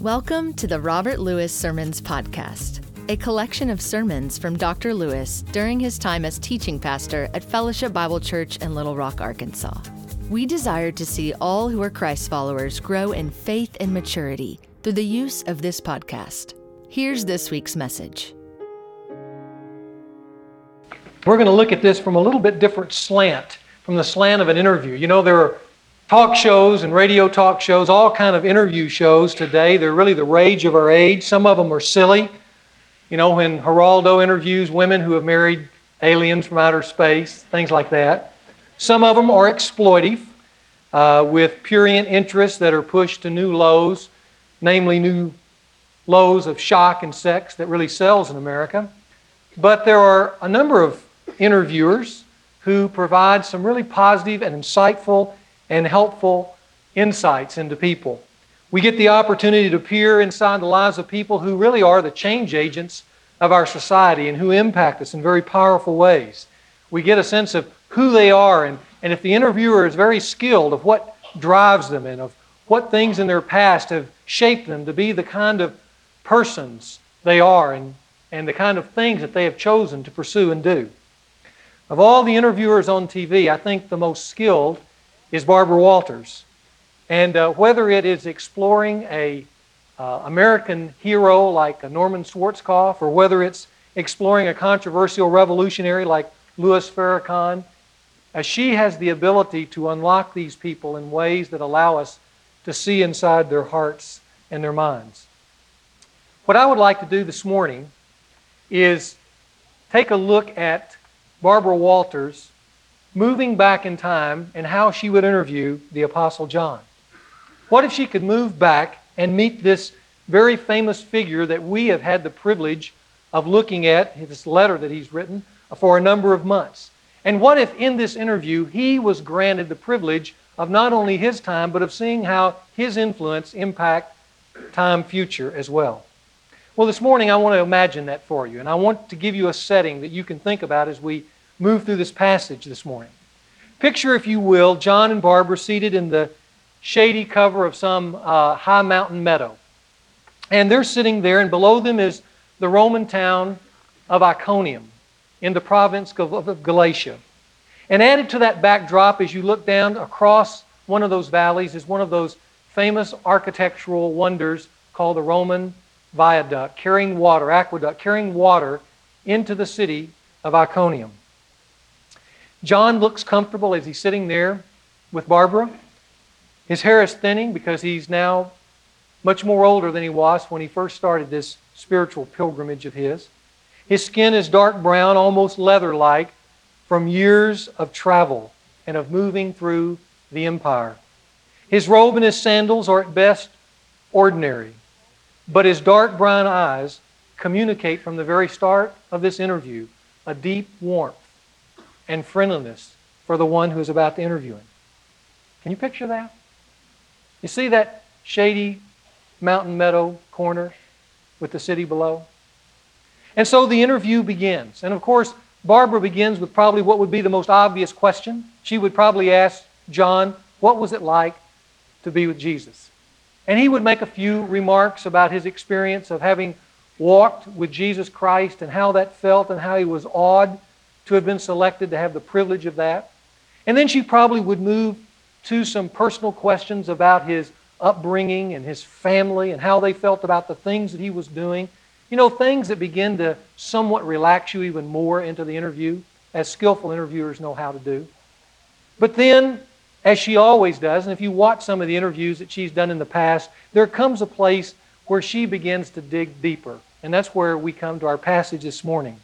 Welcome to the Robert Lewis Sermons Podcast, a collection of sermons from Dr. Lewis during his time as teaching pastor at Fellowship Bible Church in Little Rock, Arkansas. We desire to see all who are Christ followers grow in faith and maturity through the use of this podcast. Here's this week's message. We're going to look at this from a little bit different slant, from the slant of an interview. You know, there are talk shows and radio talk shows, all kind of interview shows today. They're really the rage of our age. Some of them are silly. You know, when Geraldo interviews women who have married aliens from outer space, things like that. Some of them are exploitive, uh, with purient interests that are pushed to new lows, namely new lows of shock and sex that really sells in America. But there are a number of interviewers who provide some really positive and insightful and helpful insights into people. We get the opportunity to peer inside the lives of people who really are the change agents of our society and who impact us in very powerful ways. We get a sense of who they are, and, and if the interviewer is very skilled of what drives them and of what things in their past have shaped them to be the kind of persons they are and, and the kind of things that they have chosen to pursue and do. Of all the interviewers on TV, I think the most skilled is Barbara Walters. And uh, whether it is exploring a uh, American hero like Norman Schwarzkopf, or whether it's exploring a controversial revolutionary like Louis Farrakhan, uh, she has the ability to unlock these people in ways that allow us to see inside their hearts and their minds. What I would like to do this morning is take a look at Barbara Walters moving back in time and how she would interview the Apostle John. What if she could move back and meet this very famous figure that we have had the privilege of looking at, this letter that he's written, for a number of months? And what if in this interview he was granted the privilege of not only his time, but of seeing how his influence impact time future as well? Well, this morning I want to imagine that for you, and I want to give you a setting that you can think about as we move through this passage this morning. Picture, if you will, John and Barbara seated in the shady cover of some uh, high mountain meadow. And they're sitting there, and below them is the Roman town of Iconium in the province of Galatia. And added to that backdrop, as you look down across one of those valleys, is one of those famous architectural wonders called the Roman Viaduct, carrying water, aqueduct, carrying water into the city of Iconium. John looks comfortable as he's sitting there with Barbara. His hair is thinning because he's now much more older than he was when he first started this spiritual pilgrimage of his. His skin is dark brown, almost leather like, from years of travel and of moving through the empire. His robe and his sandals are at best ordinary, but his dark brown eyes communicate from the very start of this interview a deep warmth and friendliness for the one who is about to interview him. Can you picture that? You see that shady mountain meadow corner with the city below? And so the interview begins. And of course, Barbara begins with probably what would be the most obvious question. She would probably ask John, What was it like to be with Jesus? And he would make a few remarks about his experience of having walked with Jesus Christ and how that felt and how he was awed to have been selected to have the privilege of that. And then she probably would move to some personal questions about his upbringing and his family and how they felt about the things that he was doing. You know, things that begin to somewhat relax you even more into the interview, as skillful interviewers know how to do. But then, as she always does, and if you watch some of the interviews that she's done in the past, there comes a place where she begins to dig deeper. And that's where we come to our passage this morning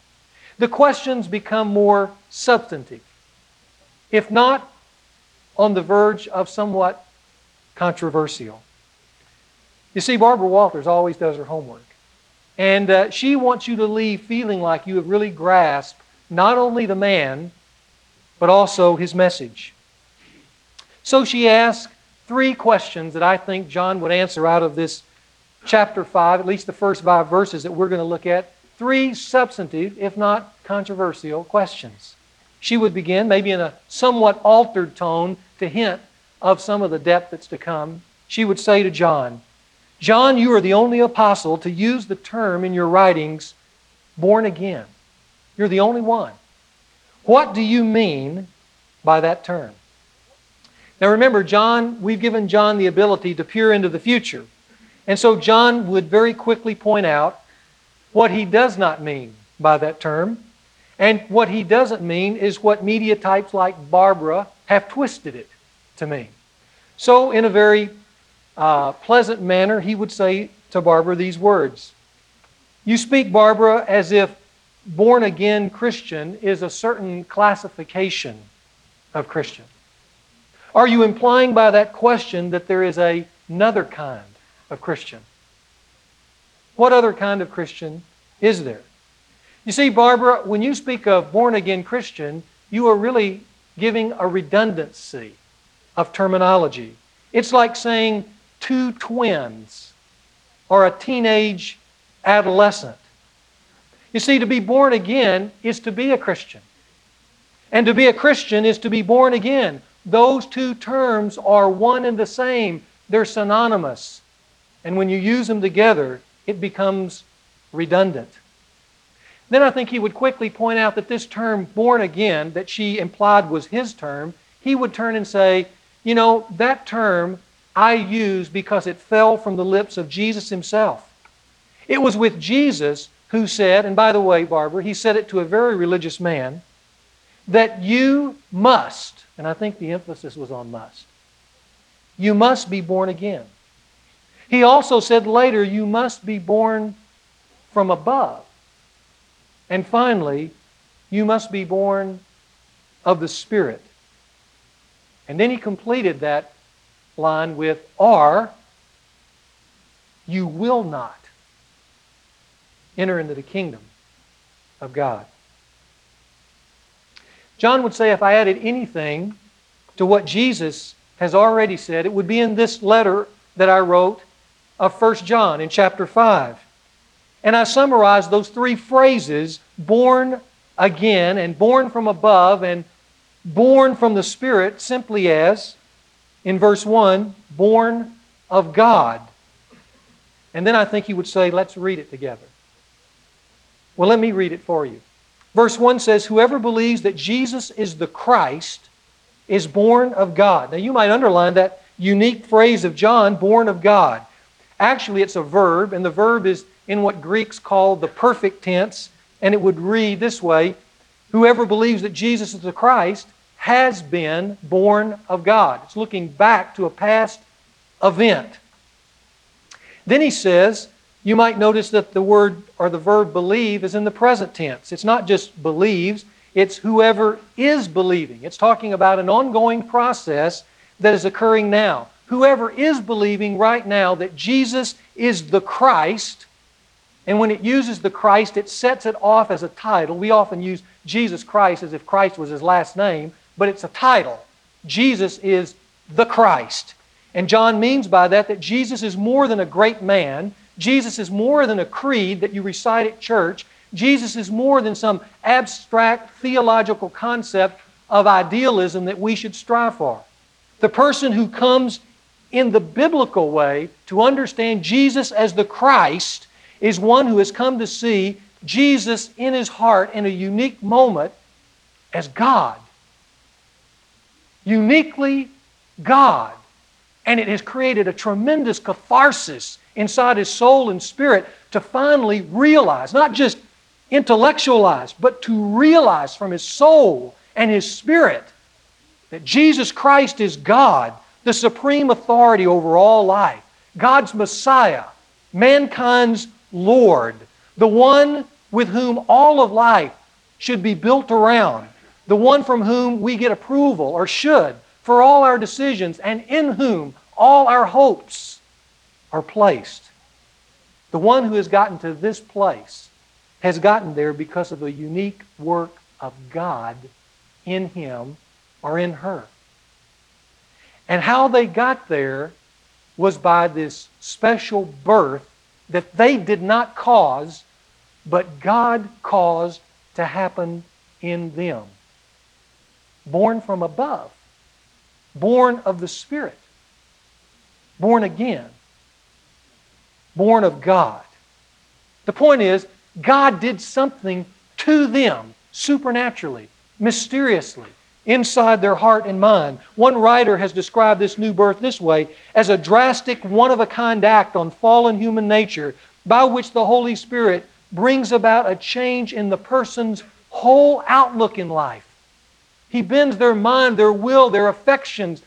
the questions become more substantive, if not on the verge of somewhat controversial. You see, Barbara Walters always does her homework. And uh, she wants you to leave feeling like you have really grasped not only the man, but also his message. So she asks three questions that I think John would answer out of this chapter 5, at least the first five verses that we're going to look at three substantive, if not controversial, questions. She would begin, maybe in a somewhat altered tone, to hint of some of the depth that's to come. She would say to John, John, you are the only apostle to use the term in your writings, born again. You're the only one. What do you mean by that term? Now remember, John, we've given John the ability to peer into the future. And so John would very quickly point out what he does not mean by that term. And what he doesn't mean is what media types like Barbara have twisted it to mean. So, in a very uh, pleasant manner, he would say to Barbara these words You speak, Barbara, as if born again Christian is a certain classification of Christian. Are you implying by that question that there is a, another kind of Christian? What other kind of Christian is there? You see, Barbara, when you speak of born again Christian, you are really giving a redundancy of terminology. It's like saying two twins or a teenage adolescent. You see, to be born again is to be a Christian. And to be a Christian is to be born again. Those two terms are one and the same, they're synonymous. And when you use them together, it becomes redundant. Then I think he would quickly point out that this term, born again, that she implied was his term, he would turn and say, you know, that term I use because it fell from the lips of Jesus himself. It was with Jesus who said, and by the way, Barbara, he said it to a very religious man, that you must, and I think the emphasis was on must, you must be born again. He also said later, you must be born from above. And finally, you must be born of the Spirit. And then he completed that line with, or you will not enter into the kingdom of God. John would say if I added anything to what Jesus has already said, it would be in this letter that I wrote of 1 John in chapter 5. And I summarized those three phrases born again and born from above and born from the Spirit simply as in verse 1, born of God. And then I think he would say, let's read it together. Well, let me read it for you. Verse 1 says, Whoever believes that Jesus is the Christ is born of God. Now, you might underline that unique phrase of John, born of God. Actually, it's a verb, and the verb is in what Greeks call the perfect tense, and it would read this way Whoever believes that Jesus is the Christ has been born of God. It's looking back to a past event. Then he says, you might notice that the word or the verb believe is in the present tense. It's not just believes, it's whoever is believing. It's talking about an ongoing process that is occurring now. Whoever is believing right now that Jesus is the Christ, and when it uses the Christ, it sets it off as a title. We often use Jesus Christ as if Christ was his last name but it's a title. Jesus is the Christ. And John means by that that Jesus is more than a great man. Jesus is more than a creed that you recite at church. Jesus is more than some abstract theological concept of idealism that we should strive for. The person who comes in the biblical way to understand Jesus as the Christ is one who has come to see Jesus in his heart in a unique moment as God uniquely God. And it has created a tremendous catharsis inside his soul and spirit to finally realize, not just intellectualize, but to realize from his soul and his spirit that Jesus Christ is God, the supreme authority over all life, God's Messiah, mankind's Lord, the one with whom all of life should be built around, the one from whom we get approval or should for all our decisions, and in whom all our hopes are placed. The one who has gotten to this place has gotten there because of a unique work of God in him or in her. And how they got there was by this special birth that they did not cause, but God caused to happen in them born from above, born of the Spirit, born again. born of God. The point is, God did something to them supernaturally, mysteriously, inside their heart and mind. One writer has described this new birth this way as a drastic, one of a kind act on fallen human nature by which the Holy Spirit brings about a change in the person's whole outlook in life. He bends their mind, their will, their affections,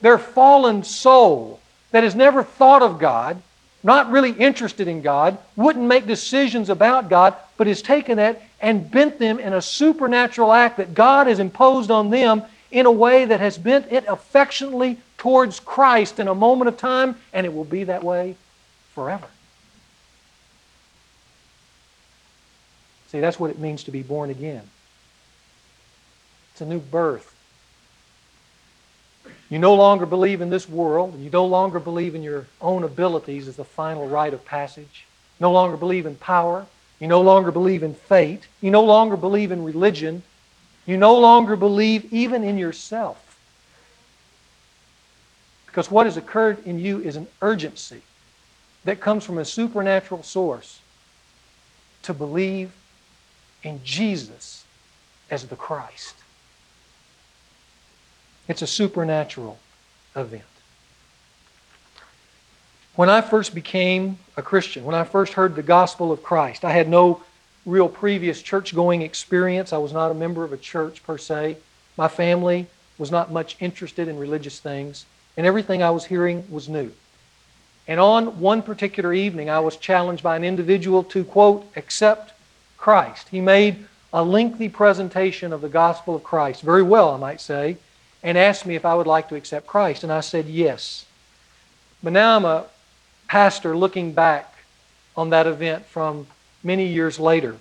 their fallen soul that has never thought of God, not really interested in God, wouldn't make decisions about God, but has taken that and bent them in a supernatural act that God has imposed on them in a way that has bent it affectionately towards Christ in a moment of time, and it will be that way forever. See, that's what it means to be born again. It's a new birth. You no longer believe in this world. You no longer believe in your own abilities as the final rite of passage. No longer believe in power. You no longer believe in fate. You no longer believe in religion. You no longer believe even in yourself. Because what has occurred in you is an urgency that comes from a supernatural source to believe in Jesus as the Christ. It's a supernatural event. When I first became a Christian, when I first heard the gospel of Christ, I had no real previous church going experience. I was not a member of a church per se. My family was not much interested in religious things, and everything I was hearing was new. And on one particular evening, I was challenged by an individual to, quote, accept Christ. He made a lengthy presentation of the gospel of Christ, very well, I might say, and asked me if I would like to accept Christ. And I said yes. But now I'm a pastor looking back on that event from many years later.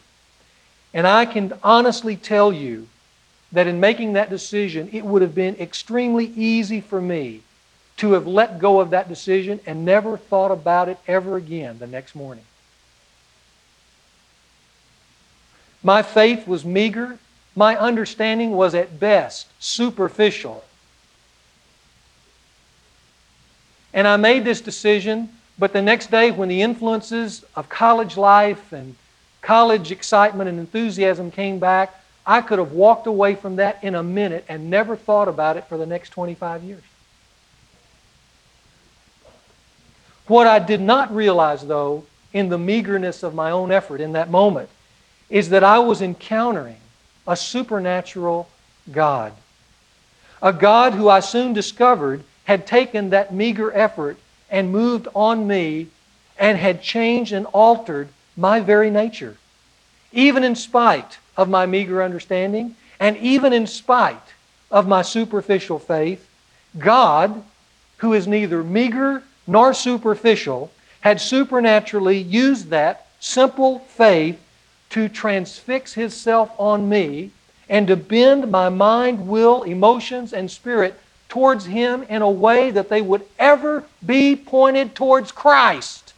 And I can honestly tell you that in making that decision, it would have been extremely easy for me to have let go of that decision and never thought about it ever again the next morning. My faith was meager my understanding was at best superficial. And I made this decision, but the next day, when the influences of college life and college excitement and enthusiasm came back, I could have walked away from that in a minute and never thought about it for the next 25 years. What I did not realize, though, in the meagerness of my own effort in that moment, is that I was encountering a supernatural God. A God who I soon discovered had taken that meager effort and moved on me and had changed and altered my very nature. Even in spite of my meager understanding and even in spite of my superficial faith, God, who is neither meager nor superficial, had supernaturally used that simple faith to transfix Himself on me and to bend my mind, will, emotions, and spirit towards Him in a way that they would ever be pointed towards Christ,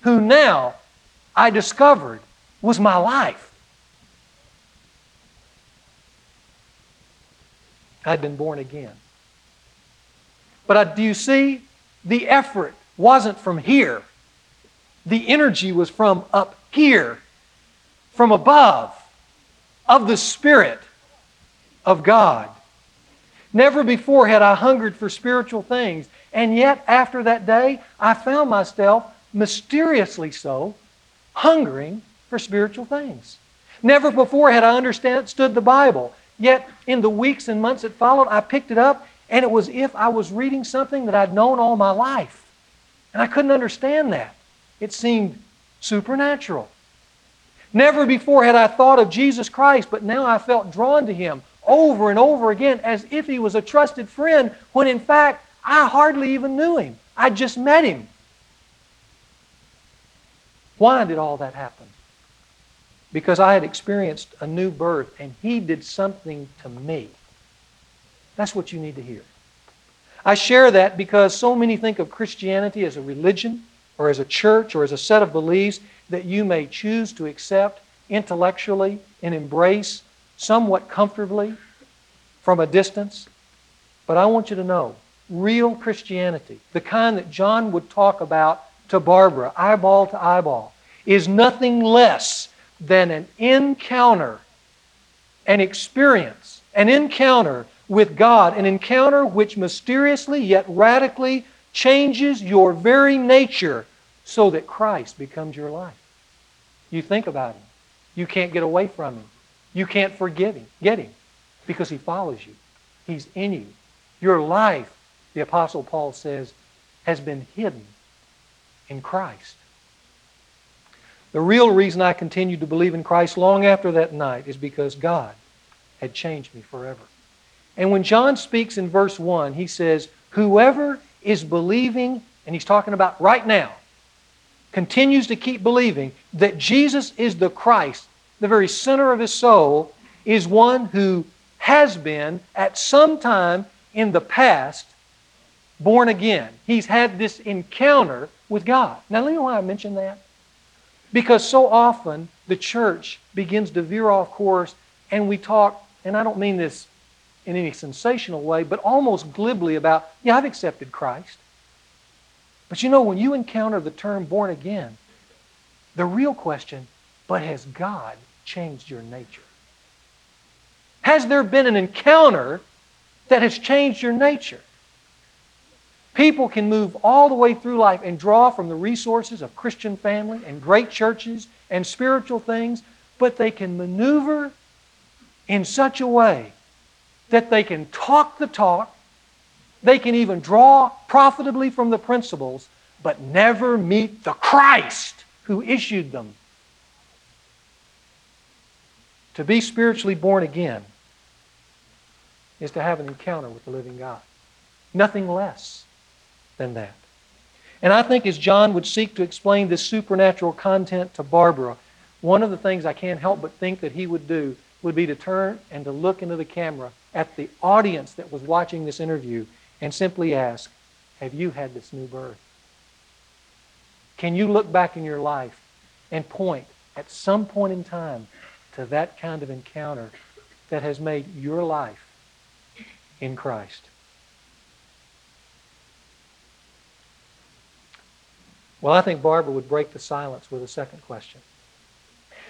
who now I discovered was my life. I'd been born again. But I, do you see? The effort wasn't from here. The energy was from up here from above of the Spirit of God. Never before had I hungered for spiritual things, and yet after that day, I found myself mysteriously so hungering for spiritual things. Never before had I understood the Bible, yet in the weeks and months that followed, I picked it up, and it was if I was reading something that I'd known all my life. And I couldn't understand that. It seemed supernatural. Never before had I thought of Jesus Christ, but now I felt drawn to him over and over again as if he was a trusted friend, when in fact I hardly even knew him. I just met him. Why did all that happen? Because I had experienced a new birth and he did something to me. That's what you need to hear. I share that because so many think of Christianity as a religion or as a church or as a set of beliefs that you may choose to accept intellectually and embrace somewhat comfortably from a distance. But I want you to know real Christianity, the kind that John would talk about to Barbara, eyeball to eyeball, is nothing less than an encounter, an experience, an encounter with God, an encounter which mysteriously yet radically changes your very nature so that Christ becomes your life. You think about Him. You can't get away from Him. You can't forgive Him, get Him, because He follows you. He's in you. Your life, the Apostle Paul says, has been hidden in Christ. The real reason I continued to believe in Christ long after that night is because God had changed me forever. And when John speaks in verse 1, he says, Whoever is believing, and he's talking about right now, continues to keep believing that Jesus is the Christ, the very center of his soul, is one who has been at some time in the past born again. He's had this encounter with God. Now, you know why I mention that? Because so often the church begins to veer off course and we talk, and I don't mean this in any sensational way, but almost glibly about, yeah, I've accepted Christ. But you know, when you encounter the term born again, the real question, but has God changed your nature? Has there been an encounter that has changed your nature? People can move all the way through life and draw from the resources of Christian family and great churches and spiritual things, but they can maneuver in such a way that they can talk the talk, they can even draw profitably from the principles, but never meet the Christ who issued them. To be spiritually born again is to have an encounter with the living God. Nothing less than that. And I think as John would seek to explain this supernatural content to Barbara, one of the things I can't help but think that he would do would be to turn and to look into the camera at the audience that was watching this interview and simply ask, Have you had this new birth? Can you look back in your life and point at some point in time to that kind of encounter that has made your life in Christ? Well, I think Barbara would break the silence with a second question.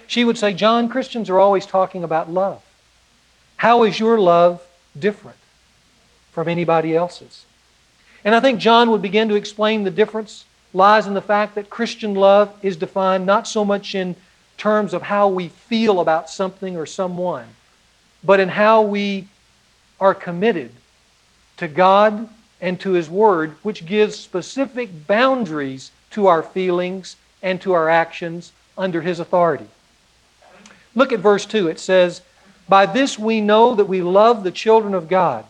She would say, John, Christians are always talking about love. How is your love different from anybody else's? And I think John would begin to explain the difference lies in the fact that Christian love is defined not so much in terms of how we feel about something or someone, but in how we are committed to God and to His Word, which gives specific boundaries to our feelings and to our actions under His authority. Look at verse 2. It says, By this we know that we love the children of God.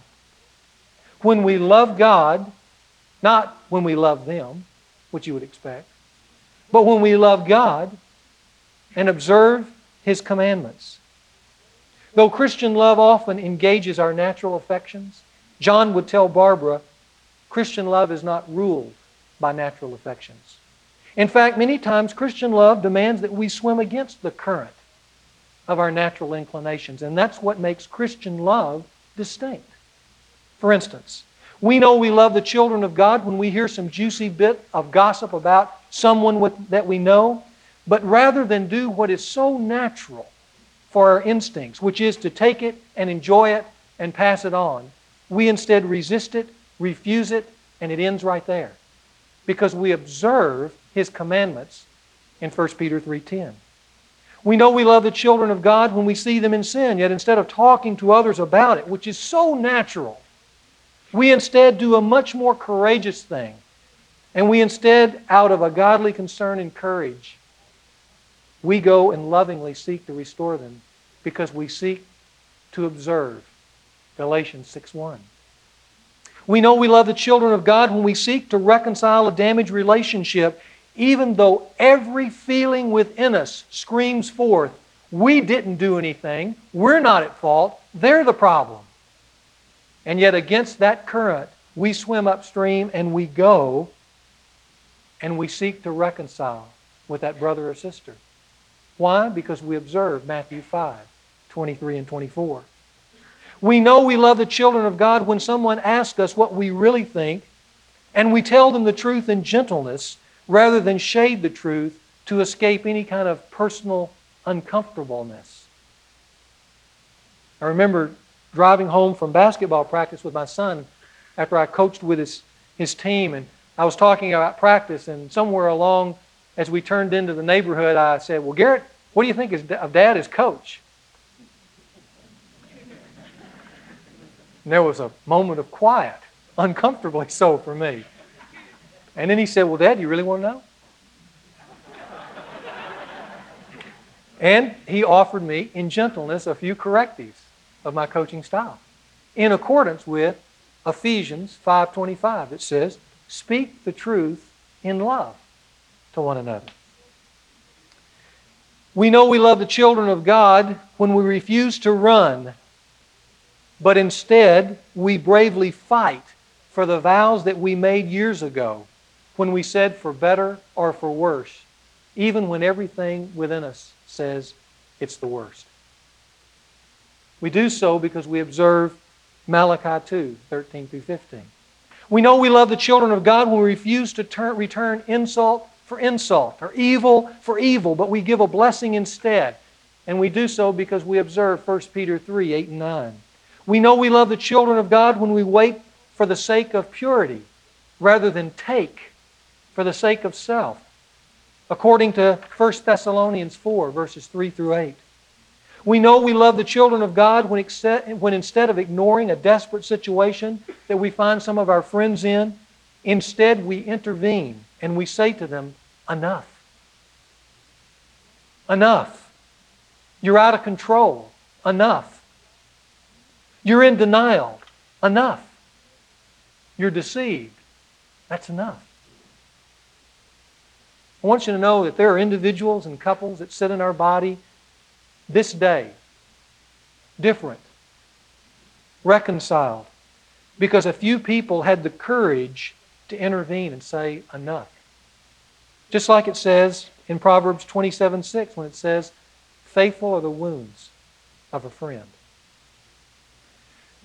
When we love God, not when we love them, which you would expect, but when we love God and observe His commandments. Though Christian love often engages our natural affections, John would tell Barbara, Christian love is not ruled by natural affections. In fact, many times Christian love demands that we swim against the current of our natural inclinations, and that's what makes Christian love distinct. For instance, we know we love the children of God when we hear some juicy bit of gossip about someone with, that we know, but rather than do what is so natural for our instincts, which is to take it and enjoy it and pass it on, we instead resist it, refuse it, and it ends right there because we observe his commandments in 1 Peter 3:10. We know we love the children of God when we see them in sin, yet instead of talking to others about it, which is so natural, we instead do a much more courageous thing. And we instead, out of a godly concern and courage, we go and lovingly seek to restore them because we seek to observe Galatians 6:1. We know we love the children of God when we seek to reconcile a damaged relationship, even though every feeling within us screams forth, we didn't do anything, we're not at fault, they're the problem. And yet, against that current, we swim upstream and we go and we seek to reconcile with that brother or sister. Why? Because we observe Matthew 5 23 and 24. We know we love the children of God when someone asks us what we really think and we tell them the truth in gentleness rather than shade the truth to escape any kind of personal uncomfortableness. I remember driving home from basketball practice with my son after I coached with his, his team, and I was talking about practice, and somewhere along, as we turned into the neighborhood, I said, Well, Garrett, what do you think of dad as coach? And there was a moment of quiet, uncomfortably so for me. And then he said, Well, Dad, you really want to know? and he offered me, in gentleness, a few correctives of my coaching style in accordance with Ephesians 5:25 it says, "Speak the truth in love to one another." We know we love the children of God when we refuse to run, but instead we bravely fight for the vows that we made years ago when we said for better or for worse, even when everything within us says it's the worst. We do so because we observe Malachi 2 13 through 15. We know we love the children of God when we refuse to turn, return insult for insult or evil for evil, but we give a blessing instead. And we do so because we observe 1 Peter 3 8 and 9. We know we love the children of God when we wait for the sake of purity rather than take for the sake of self, according to 1 Thessalonians 4 verses 3 through 8. We know we love the children of God when, when instead of ignoring a desperate situation that we find some of our friends in, instead we intervene and we say to them, Enough. Enough. You're out of control. Enough. You're in denial. Enough. You're deceived. That's enough. I want you to know that there are individuals and couples that sit in our body this day different, reconciled, because a few people had the courage to intervene and say, enough. Just like it says in Proverbs 27 6, when it says, faithful are the wounds of a friend.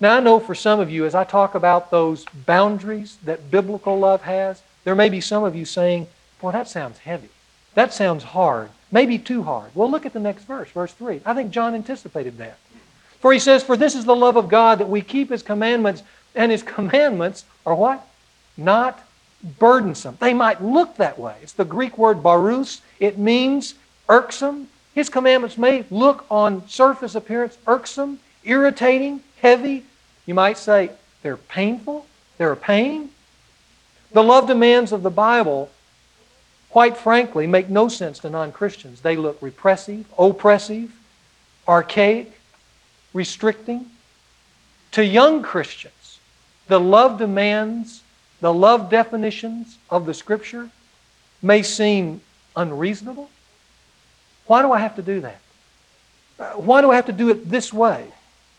Now, I know for some of you, as I talk about those boundaries that biblical love has, there may be some of you saying, Boy, that sounds heavy. That sounds hard. Maybe too hard. Well, look at the next verse, verse 3. I think John anticipated that. For he says, For this is the love of God that we keep his commandments, and his commandments are what? Not burdensome. They might look that way. It's the Greek word baros. It means irksome. His commandments may look on surface appearance irksome, irritating, heavy. You might say they're painful, they're a pain. The love demands of the Bible quite frankly, make no sense to non Christians. They look repressive, oppressive, archaic, restricting. To young Christians, the love demands, the love definitions of the Scripture may seem unreasonable. Why do I have to do that? Uh, why do I have to do it this way?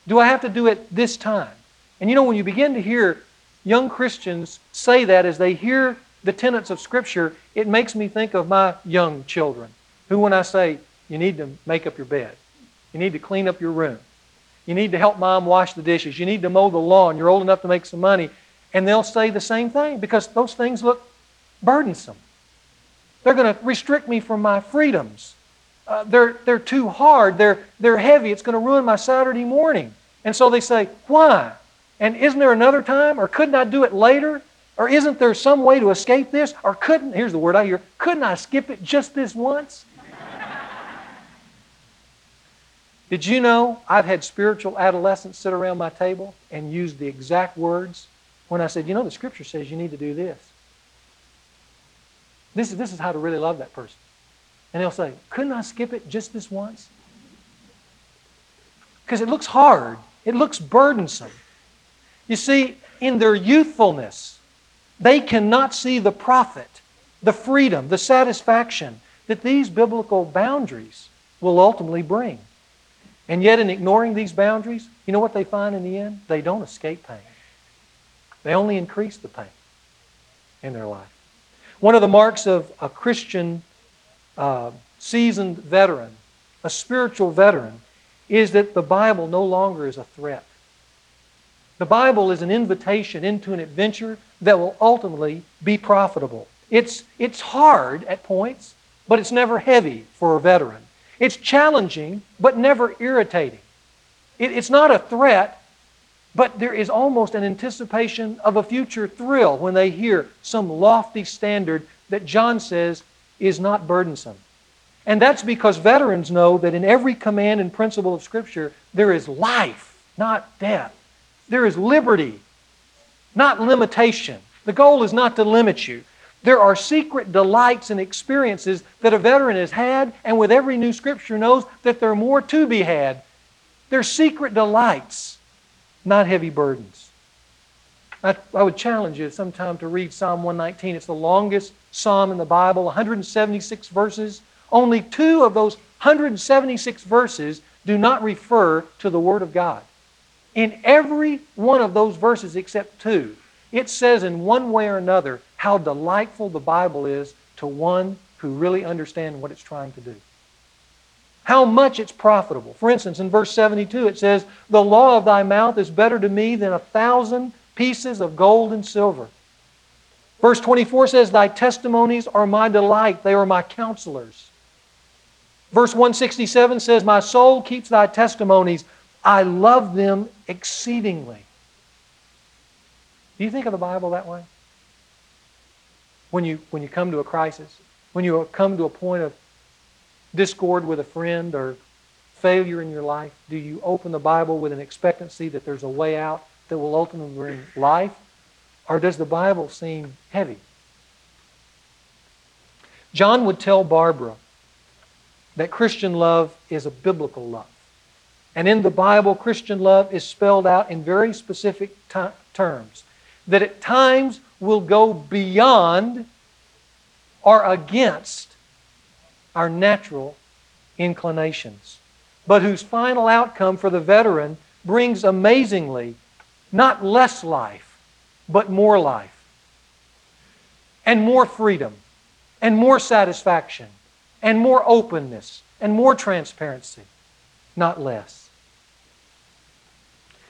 Do I have to do it this time? And you know, when you begin to hear young Christians say that as they hear the tenets of Scripture, it makes me think of my young children, who, when I say, you need to make up your bed, you need to clean up your room, you need to help mom wash the dishes, you need to mow the lawn, you're old enough to make some money, and they'll say the same thing because those things look burdensome. They're going to restrict me from my freedoms. Uh, they're, they're too hard. They're, they're heavy. It's going to ruin my Saturday morning. And so they say, Why? And isn't there another time? Or couldn't I do it later? Or isn't there some way to escape this? Or couldn't, here's the word I hear, couldn't I skip it just this once? Did you know I've had spiritual adolescents sit around my table and use the exact words when I said, you know, the scripture says you need to do this. This is, this is how to really love that person. And they'll say, couldn't I skip it just this once? Because it looks hard. It looks burdensome. You see, in their youthfulness, they cannot see the profit, the freedom, the satisfaction that these biblical boundaries will ultimately bring. And yet, in ignoring these boundaries, you know what they find in the end? They don't escape pain. They only increase the pain in their life. One of the marks of a Christian uh, seasoned veteran, a spiritual veteran, is that the Bible no longer is a threat. The Bible is an invitation into an adventure that will ultimately be profitable. It's, it's hard at points, but it's never heavy for a veteran. It's challenging, but never irritating. It, it's not a threat, but there is almost an anticipation of a future thrill when they hear some lofty standard that John says is not burdensome. And that's because veterans know that in every command and principle of Scripture, there is life, not death. There is liberty, not limitation. The goal is not to limit you. There are secret delights and experiences that a veteran has had, and with every new Scripture knows that there are more to be had. They're secret delights, not heavy burdens. I, I would challenge you sometime to read Psalm 119. It's the longest psalm in the Bible, 176 verses. Only two of those 176 verses do not refer to the Word of God. In every one of those verses except two, it says in one way or another how delightful the Bible is to one who really understands what it's trying to do. How much it's profitable. For instance, in verse 72, it says, The law of thy mouth is better to me than a thousand pieces of gold and silver. Verse 24 says, Thy testimonies are my delight, they are my counselors. Verse 167 says, My soul keeps thy testimonies, I love them exceedingly. Do you think of the Bible that way? When you, when you come to a crisis, when you come to a point of discord with a friend or failure in your life, do you open the Bible with an expectancy that there's a way out that will ultimately bring life? Or does the Bible seem heavy? John would tell Barbara that Christian love is a biblical love. And in the Bible, Christian love is spelled out in very specific t- terms that at times will go beyond or against our natural inclinations, but whose final outcome for the veteran brings amazingly not less life, but more life, and more freedom, and more satisfaction, and more openness, and more transparency, not less.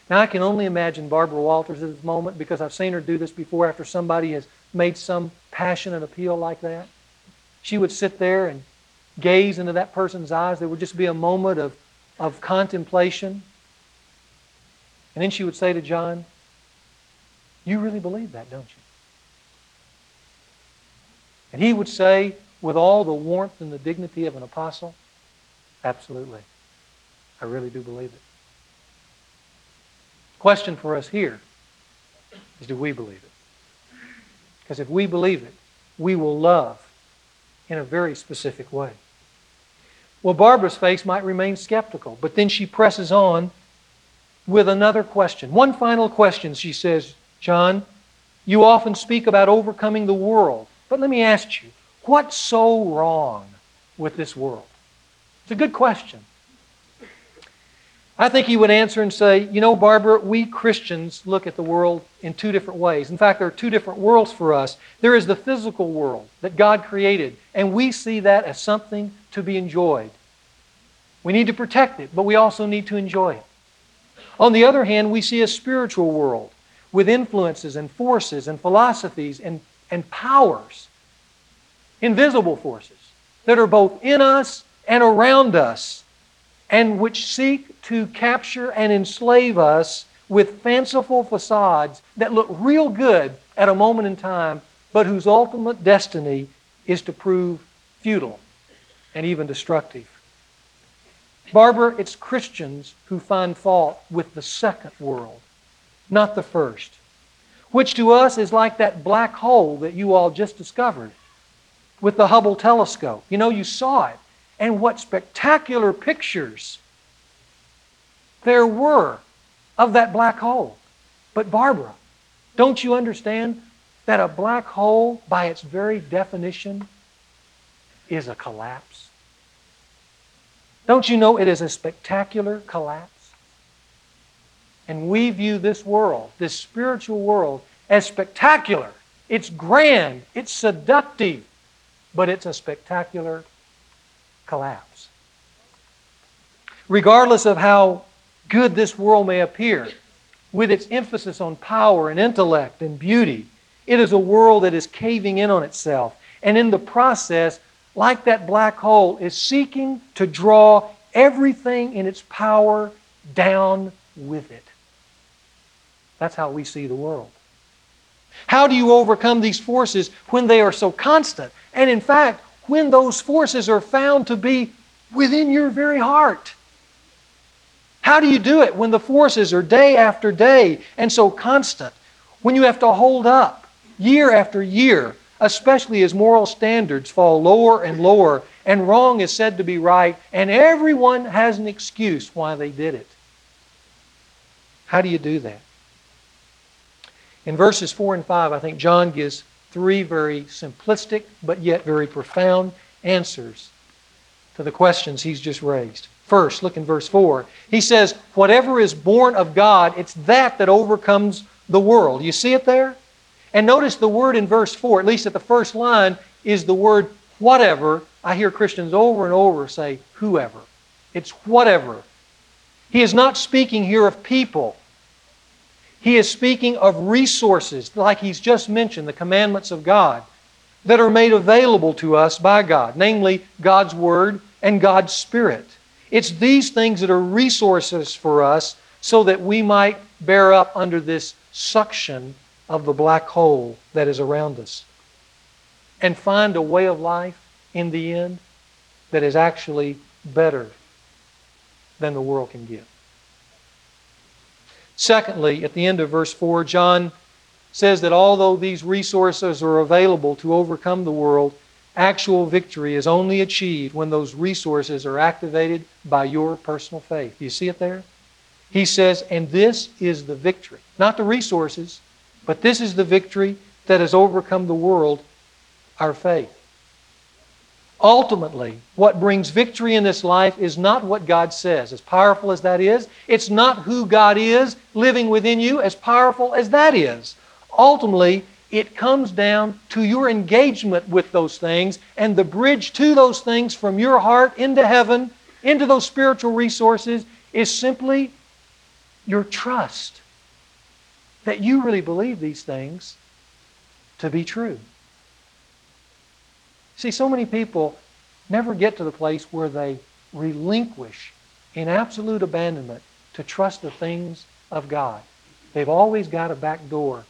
Now, I can only imagine Barbara Walters at this moment because I've seen her do this before after somebody has made some passionate appeal like that. She would sit there and gaze into that person's eyes. There would just be a moment of, of contemplation. And then she would say to John, You really believe that, don't you? And he would say, with all the warmth and the dignity of an apostle, Absolutely. I really do believe it. The Question for us here is do we believe it? Because if we believe it, we will love in a very specific way. Well, Barbara's face might remain skeptical, but then she presses on with another question. One final question, she says, John, you often speak about overcoming the world, but let me ask you, what's so wrong with this world? It's a good question. I think he would answer and say, You know, Barbara, we Christians look at the world in two different ways. In fact, there are two different worlds for us. There is the physical world that God created, and we see that as something to be enjoyed. We need to protect it, but we also need to enjoy it. On the other hand, we see a spiritual world with influences and forces and philosophies and, and powers, invisible forces that are both in us and around us and which seek to capture and enslave us with fanciful facades that look real good at a moment in time, but whose ultimate destiny is to prove futile and even destructive. Barbara, it's Christians who find fault with the second world, not the first, which to us is like that black hole that you all just discovered with the Hubble telescope. You know, you saw it. And what spectacular pictures there were of that black hole. But, Barbara, don't you understand that a black hole, by its very definition, is a collapse? Don't you know it is a spectacular collapse? And we view this world, this spiritual world, as spectacular. It's grand, it's seductive, but it's a spectacular collapse. Regardless of how good this world may appear, with its emphasis on power and intellect and beauty, It is a world that is caving in on itself. And in the process, like that black hole, is seeking to draw everything in its power down with it. That's how we see the world. How do you overcome these forces when they are so constant? And in fact, when those forces are found to be within your very heart. How do you do it when the forces are day after day and so constant? When you have to hold up year after year, especially as moral standards fall lower and lower and wrong is said to be right, and everyone has an excuse why they did it. How do you do that? In verses 4 and 5, I think John gives three very simplistic but yet very profound answers to the questions he's just raised. First, look in verse 4. He says, Whatever is born of God, it's that that overcomes the world. You see it there? And notice the word in verse 4, at least at the first line, is the word whatever. I hear Christians over and over say whoever. It's whatever. He is not speaking here of people. He is speaking of resources, like he's just mentioned, the commandments of God, that are made available to us by God, namely God's Word and God's Spirit. It's these things that are resources for us so that we might bear up under this suction of the black hole that is around us and find a way of life in the end that is actually better than the world can give. Secondly, at the end of verse 4, John says that although these resources are available to overcome the world, actual victory is only achieved when those resources are activated by your personal faith. You see it there? He says, and this is the victory. Not the resources, but this is the victory that has overcome the world, our faith. Ultimately, what brings victory in this life is not what God says, as powerful as that is. It's not who God is living within you, as powerful as that is. Ultimately, it comes down to your engagement with those things and the bridge to those things from your heart into heaven, into those spiritual resources, is simply your trust that you really believe these things to be true. See, so many people never get to the place where they relinquish in absolute abandonment to trust the things of God. They've always got a back door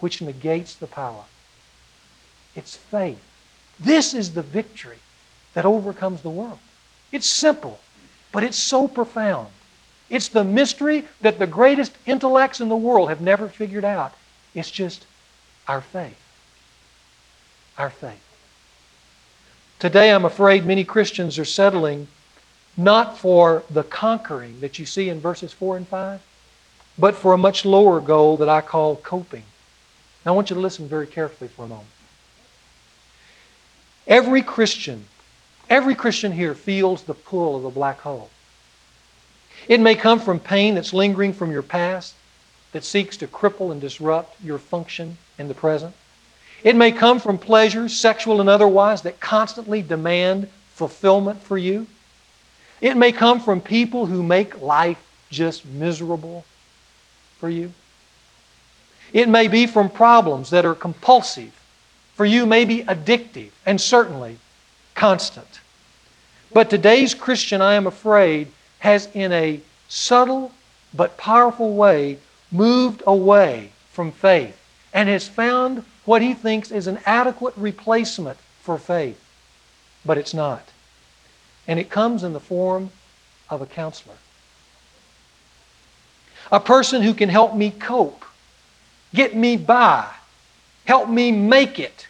which negates the power. It's faith. This is the victory that overcomes the world. It's simple, but it's so profound. It's the mystery that the greatest intellects in the world have never figured out. It's just our faith. Our faith. Today, I'm afraid many Christians are settling not for the conquering that you see in verses 4 and 5, but for a much lower goal that I call coping. Now, I want you to listen very carefully for a moment. Every Christian, every Christian here feels the pull of the black hole. It may come from pain that's lingering from your past that seeks to cripple and disrupt your function in the present. It may come from pleasures, sexual and otherwise, that constantly demand fulfillment for you. It may come from people who make life just miserable for you. It may be from problems that are compulsive, for you, maybe addictive, and certainly constant. But today's Christian, I am afraid, has in a subtle but powerful way moved away from faith and has found what he thinks is an adequate replacement for faith. But it's not. And it comes in the form of a counselor. A person who can help me cope, get me by, help me make it,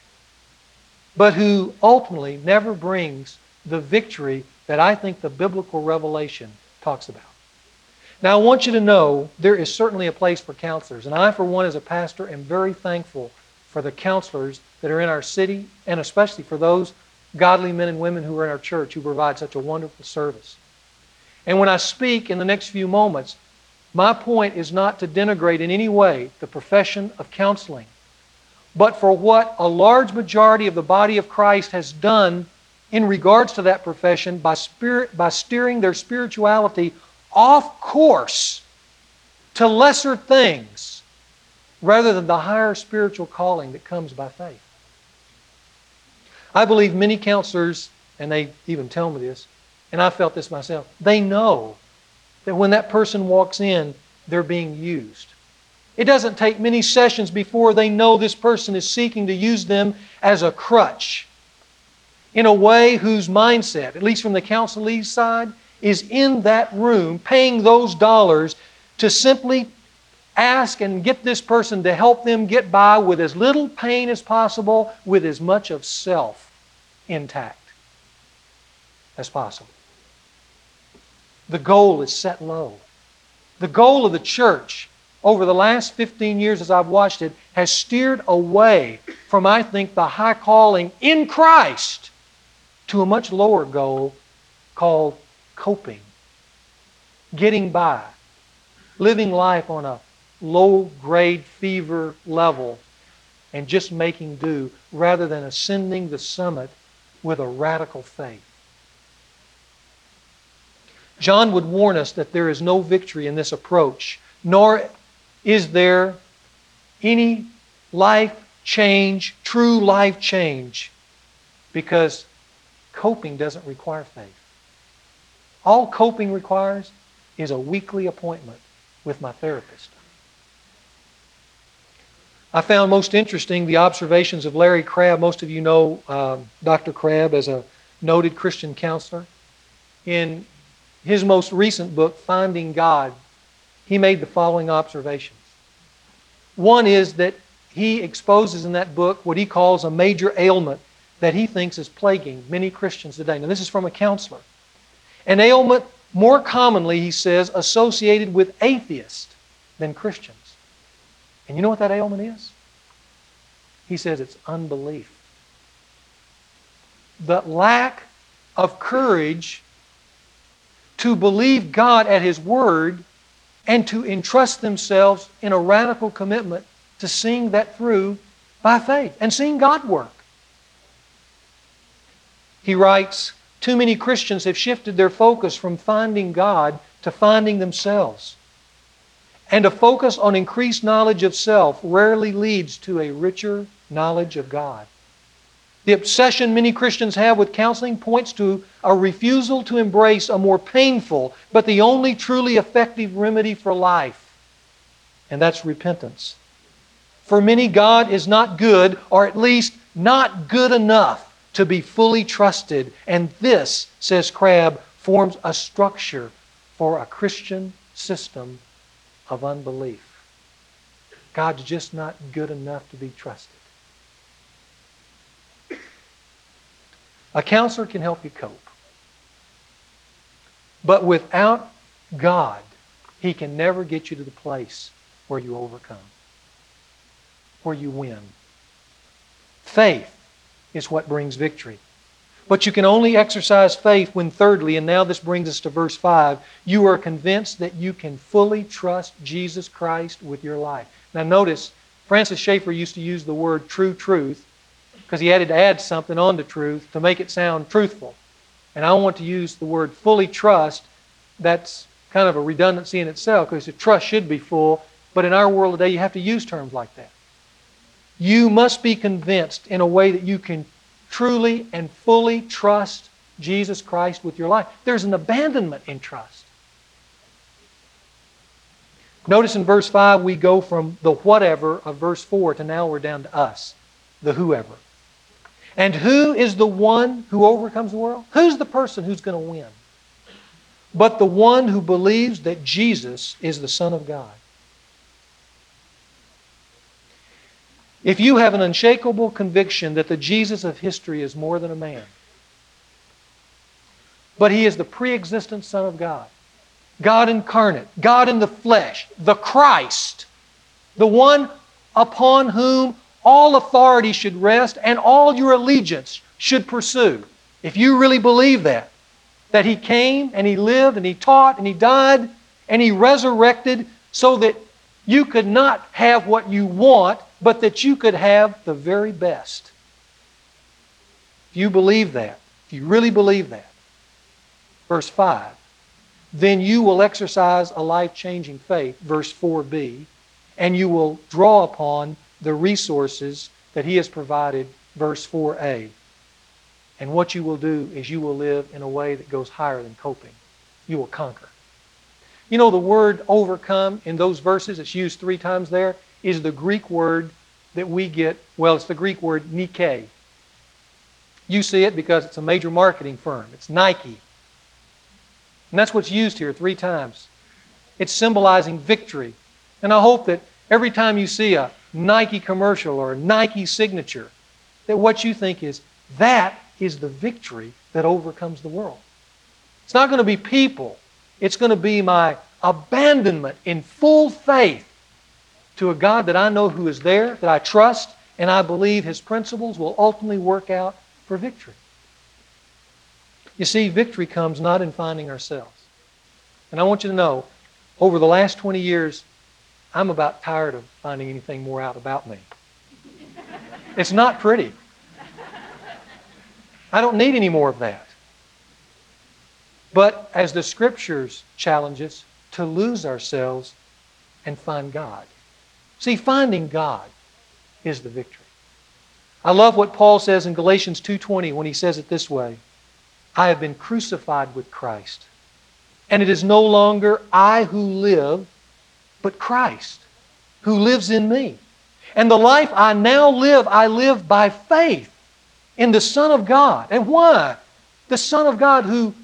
but who ultimately never brings the victory that I think the biblical revelation talks about. Now, I want you to know there is certainly a place for counselors. And I, for one, as a pastor, am very thankful for the counselors that are in our city, and especially for those godly men and women who are in our church who provide such a wonderful service. And when I speak in the next few moments, my point is not to denigrate in any way the profession of counseling, but for what a large majority of the body of Christ has done in regards to that profession by, spirit, by steering their spirituality off course to lesser things rather than the higher spiritual calling that comes by faith. I believe many counselors, and they even tell me this, and I felt this myself, they know that when that person walks in, they're being used. It doesn't take many sessions before they know this person is seeking to use them as a crutch in a way whose mindset, at least from the counselee side, is in that room paying those dollars to simply ask and get this person to help them get by with as little pain as possible, with as much of self intact as possible. The goal is set low. The goal of the church over the last 15 years as I've watched it has steered away from, I think, the high calling in Christ to a much lower goal called coping, getting by, living life on a low grade fever level and just making do rather than ascending the summit with a radical faith. John would warn us that there is no victory in this approach, nor is there any life change, true life change, because coping doesn't require faith. All coping requires is a weekly appointment with my therapist. I found most interesting the observations of Larry Crabb. Most of you know uh, Dr. Crabb as a noted Christian counselor. In his most recent book, Finding God, he made the following observations. One is that he exposes in that book what he calls a major ailment that he thinks is plaguing many Christians today. Now, this is from a counselor. An ailment more commonly, he says, associated with atheists than Christians. And you know what that ailment is? He says it's unbelief. The lack of courage to believe God at His Word and to entrust themselves in a radical commitment to seeing that through by faith and seeing God work. He writes, Too many Christians have shifted their focus from finding God to finding themselves. And a focus on increased knowledge of self rarely leads to a richer knowledge of God. The obsession many Christians have with counseling points to a refusal to embrace a more painful, but the only truly effective remedy for life, and that's repentance. For many, God is not good, or at least not good enough to be fully trusted. And this, says Crabb, forms a structure for a Christian system of unbelief. God's just not good enough to be trusted. A counselor can help you cope. But without God, He can never get you to the place where you overcome, where you win. Faith is what brings victory. But you can only exercise faith when, thirdly, and now this brings us to verse 5, you are convinced that you can fully trust Jesus Christ with your life. Now, notice, Francis Schaeffer used to use the word true truth because he had to add something on to truth to make it sound truthful. And I want to use the word fully trust. That's kind of a redundancy in itself because the trust should be full. But in our world today, you have to use terms like that. You must be convinced in a way that you can truly and fully trust Jesus Christ with your life. There's an abandonment in trust. Notice in verse 5, we go from the whatever of verse 4 to now we're down to us, the whoever. And who is the one who overcomes the world? Who's the person who's going to win? But the one who believes that Jesus is the Son of God. If you have an unshakable conviction that the Jesus of history is more than a man, but he is the pre existent Son of God, God incarnate, God in the flesh, the Christ, the one upon whom all authority should rest and all your allegiance should pursue. If you really believe that, that He came and He lived and He taught and He died and He resurrected so that you could not have what you want, but that you could have the very best. If you believe that, if you really believe that, verse 5, then you will exercise a life changing faith, verse 4b, and you will draw upon the resources that He has provided, verse 4a. And what you will do is you will live in a way that goes higher than coping. You will conquer. You know, the word overcome in those verses, it's used three times there, is the Greek word that we get, well, it's the Greek word Nike. You see it because it's a major marketing firm. It's Nike. And that's what's used here three times. It's symbolizing victory. And I hope that every time you see a Nike commercial or a Nike signature, that what you think is that is the victory that overcomes the world. It's not going to be people. It's going to be my abandonment in full faith to a God that I know who is there, that I trust, and I believe His principles will ultimately work out for victory. You see, victory comes not in finding ourselves. And I want you to know, over the last 20 years, I'm about tired of finding anything more out about me. It's not pretty. I don't need any more of that. But as the scriptures challenge us, to lose ourselves and find God. See, finding God is the victory. I love what Paul says in Galatians 2:20 when he says it this way. I have been crucified with Christ. And it is no longer I who live, but Christ who lives in me. And the life I now live, I live by faith in the Son of God. And why? The Son of God who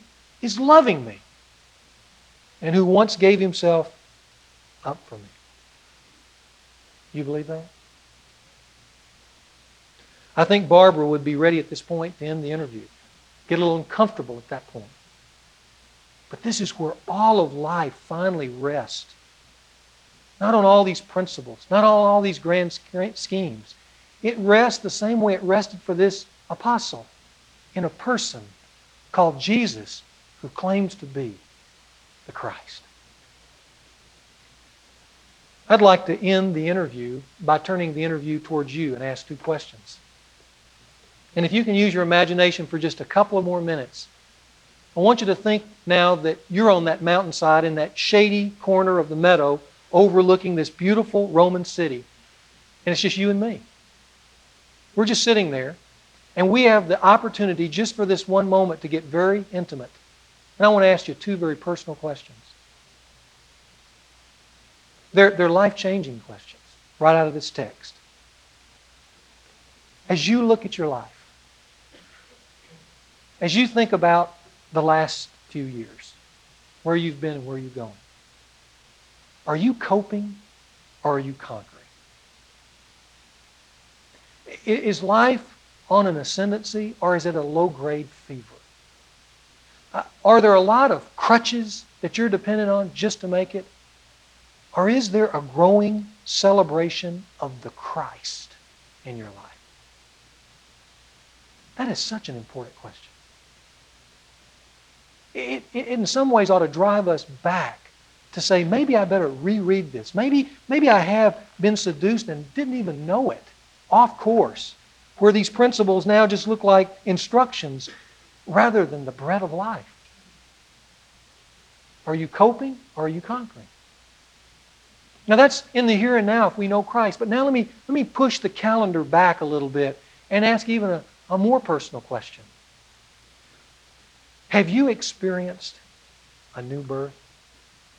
is loving me and who once gave himself up for me. You believe that? I think Barbara would be ready at this point to end the interview. Get a little uncomfortable at that point. But this is where all of life finally rests. Not on all these principles, not on all these grand schemes. It rests the same way it rested for this apostle in a person called Jesus who claims to be the Christ. I'd like to end the interview by turning the interview towards you and ask two questions. And if you can use your imagination for just a couple of more minutes, I want you to think now that you're on that mountainside in that shady corner of the meadow overlooking this beautiful Roman city. And it's just you and me. We're just sitting there, and we have the opportunity just for this one moment to get very intimate. And I want to ask you two very personal questions. They're, they're life changing questions right out of this text. As you look at your life, as you think about the last few years, where you've been and where you're going, are you coping or are you conquering? Is life on an ascendancy or is it a low grade fever? Uh, are there a lot of crutches that you're dependent on just to make it? Or is there a growing celebration of the Christ in your life? That is such an important question. It, it, in some ways ought to drive us back to say, maybe I better reread this. Maybe, maybe I have been seduced and didn't even know it, off course, where these principles now just look like instructions rather than the bread of life. Are you coping or are you conquering? Now that's in the here and now if we know Christ. But now let me, let me push the calendar back a little bit and ask even a, a more personal question. Have you experienced a new birth?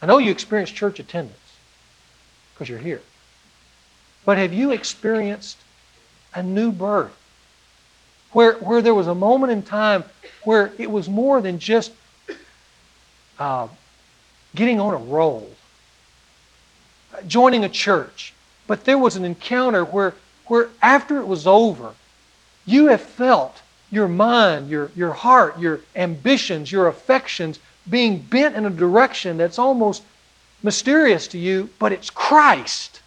I know you experienced church attendance because you're here. But have you experienced a new birth? Where, where there was a moment in time where it was more than just uh, getting on a roll joining a church, but there was an encounter where, where after it was over, you have felt your mind, your, your heart, your ambitions, your affections being bent in a direction that's almost mysterious to you, but it's Christ.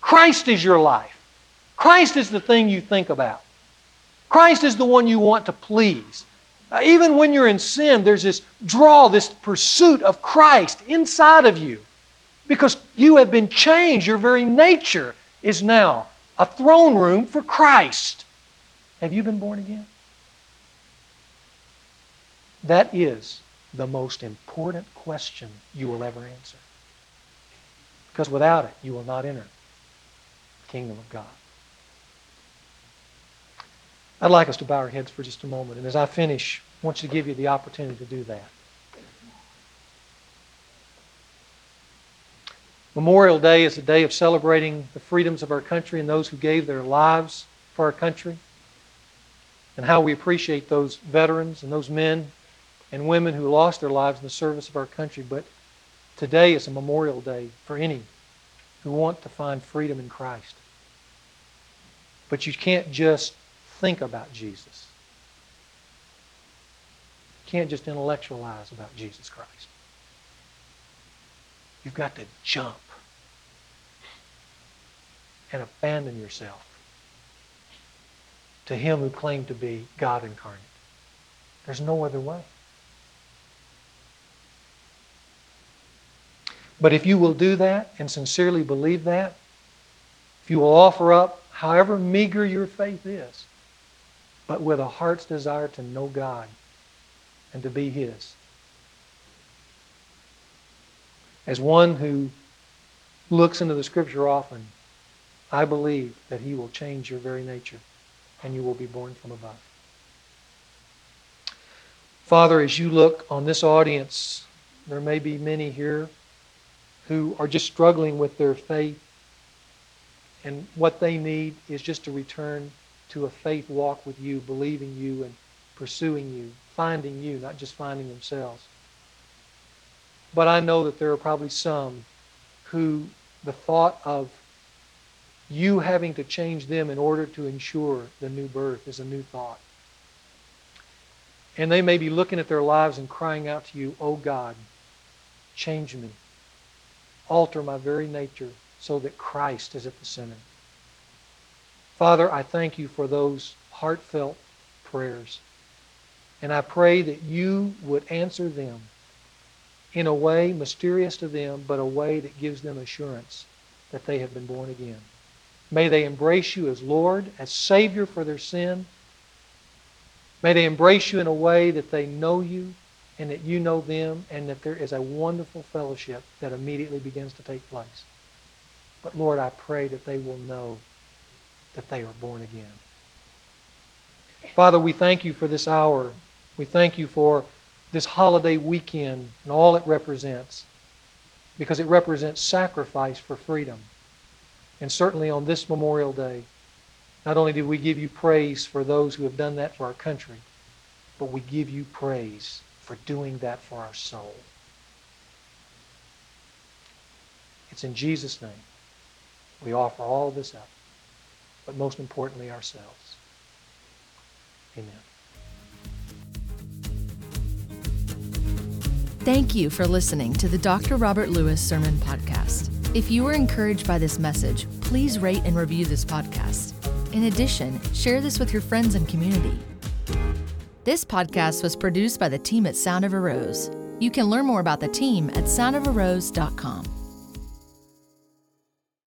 Christ is your life. Christ is the thing you think about. Christ is the one you want to please. Uh, even when you're in sin, there's this draw, this pursuit of Christ inside of you. Because you have been changed. Your very nature is now a throne room for Christ. Have you been born again? That is the most important question you will ever answer. Because without it, you will not enter the kingdom of God. I'd like us to bow our heads for just a moment. And as I finish, I want you to give you the opportunity to do that. Memorial Day is a day of celebrating the freedoms of our country and those who gave their lives for our country, and how we appreciate those veterans and those men and women who lost their lives in the service of our country. But today is a Memorial Day for any who want to find freedom in Christ. But you can't just think about Jesus. You can't just intellectualize about Jesus Christ. You've got to jump and abandon yourself to Him who claimed to be God incarnate. There's no other way. But if you will do that and sincerely believe that, if you will offer up however meager your faith is, but with a heart's desire to know God and to be His. As one who looks into the Scripture often, I believe that He will change your very nature and you will be born from above. Father, as you look on this audience, there may be many here who are just struggling with their faith, and what they need is just to return to a faith walk with you, believing you and pursuing you, finding you, not just finding themselves. But I know that there are probably some who the thought of you having to change them in order to ensure the new birth is a new thought. And they may be looking at their lives and crying out to you, Oh God, change me. Alter my very nature so that Christ is at the center. Father, I thank you for those heartfelt prayers. And I pray that you would answer them in a way mysterious to them, but a way that gives them assurance that they have been born again. May they embrace you as Lord, as Savior for their sin. May they embrace you in a way that they know you and that you know them and that there is a wonderful fellowship that immediately begins to take place. But Lord, I pray that they will know that they are born again. Father, we thank you for this hour. We thank you for this holiday weekend and all it represents because it represents sacrifice for freedom. And certainly on this Memorial Day, not only do we give you praise for those who have done that for our country, but we give you praise for doing that for our soul. It's in Jesus' name we offer all this up but most importantly, ourselves. Amen. Thank you for listening to the Dr. Robert Lewis Sermon Podcast. If you were encouraged by this message, please rate and review this podcast. In addition, share this with your friends and community. This podcast was produced by the team at Sound of a Rose. You can learn more about the team at soundofarose.com.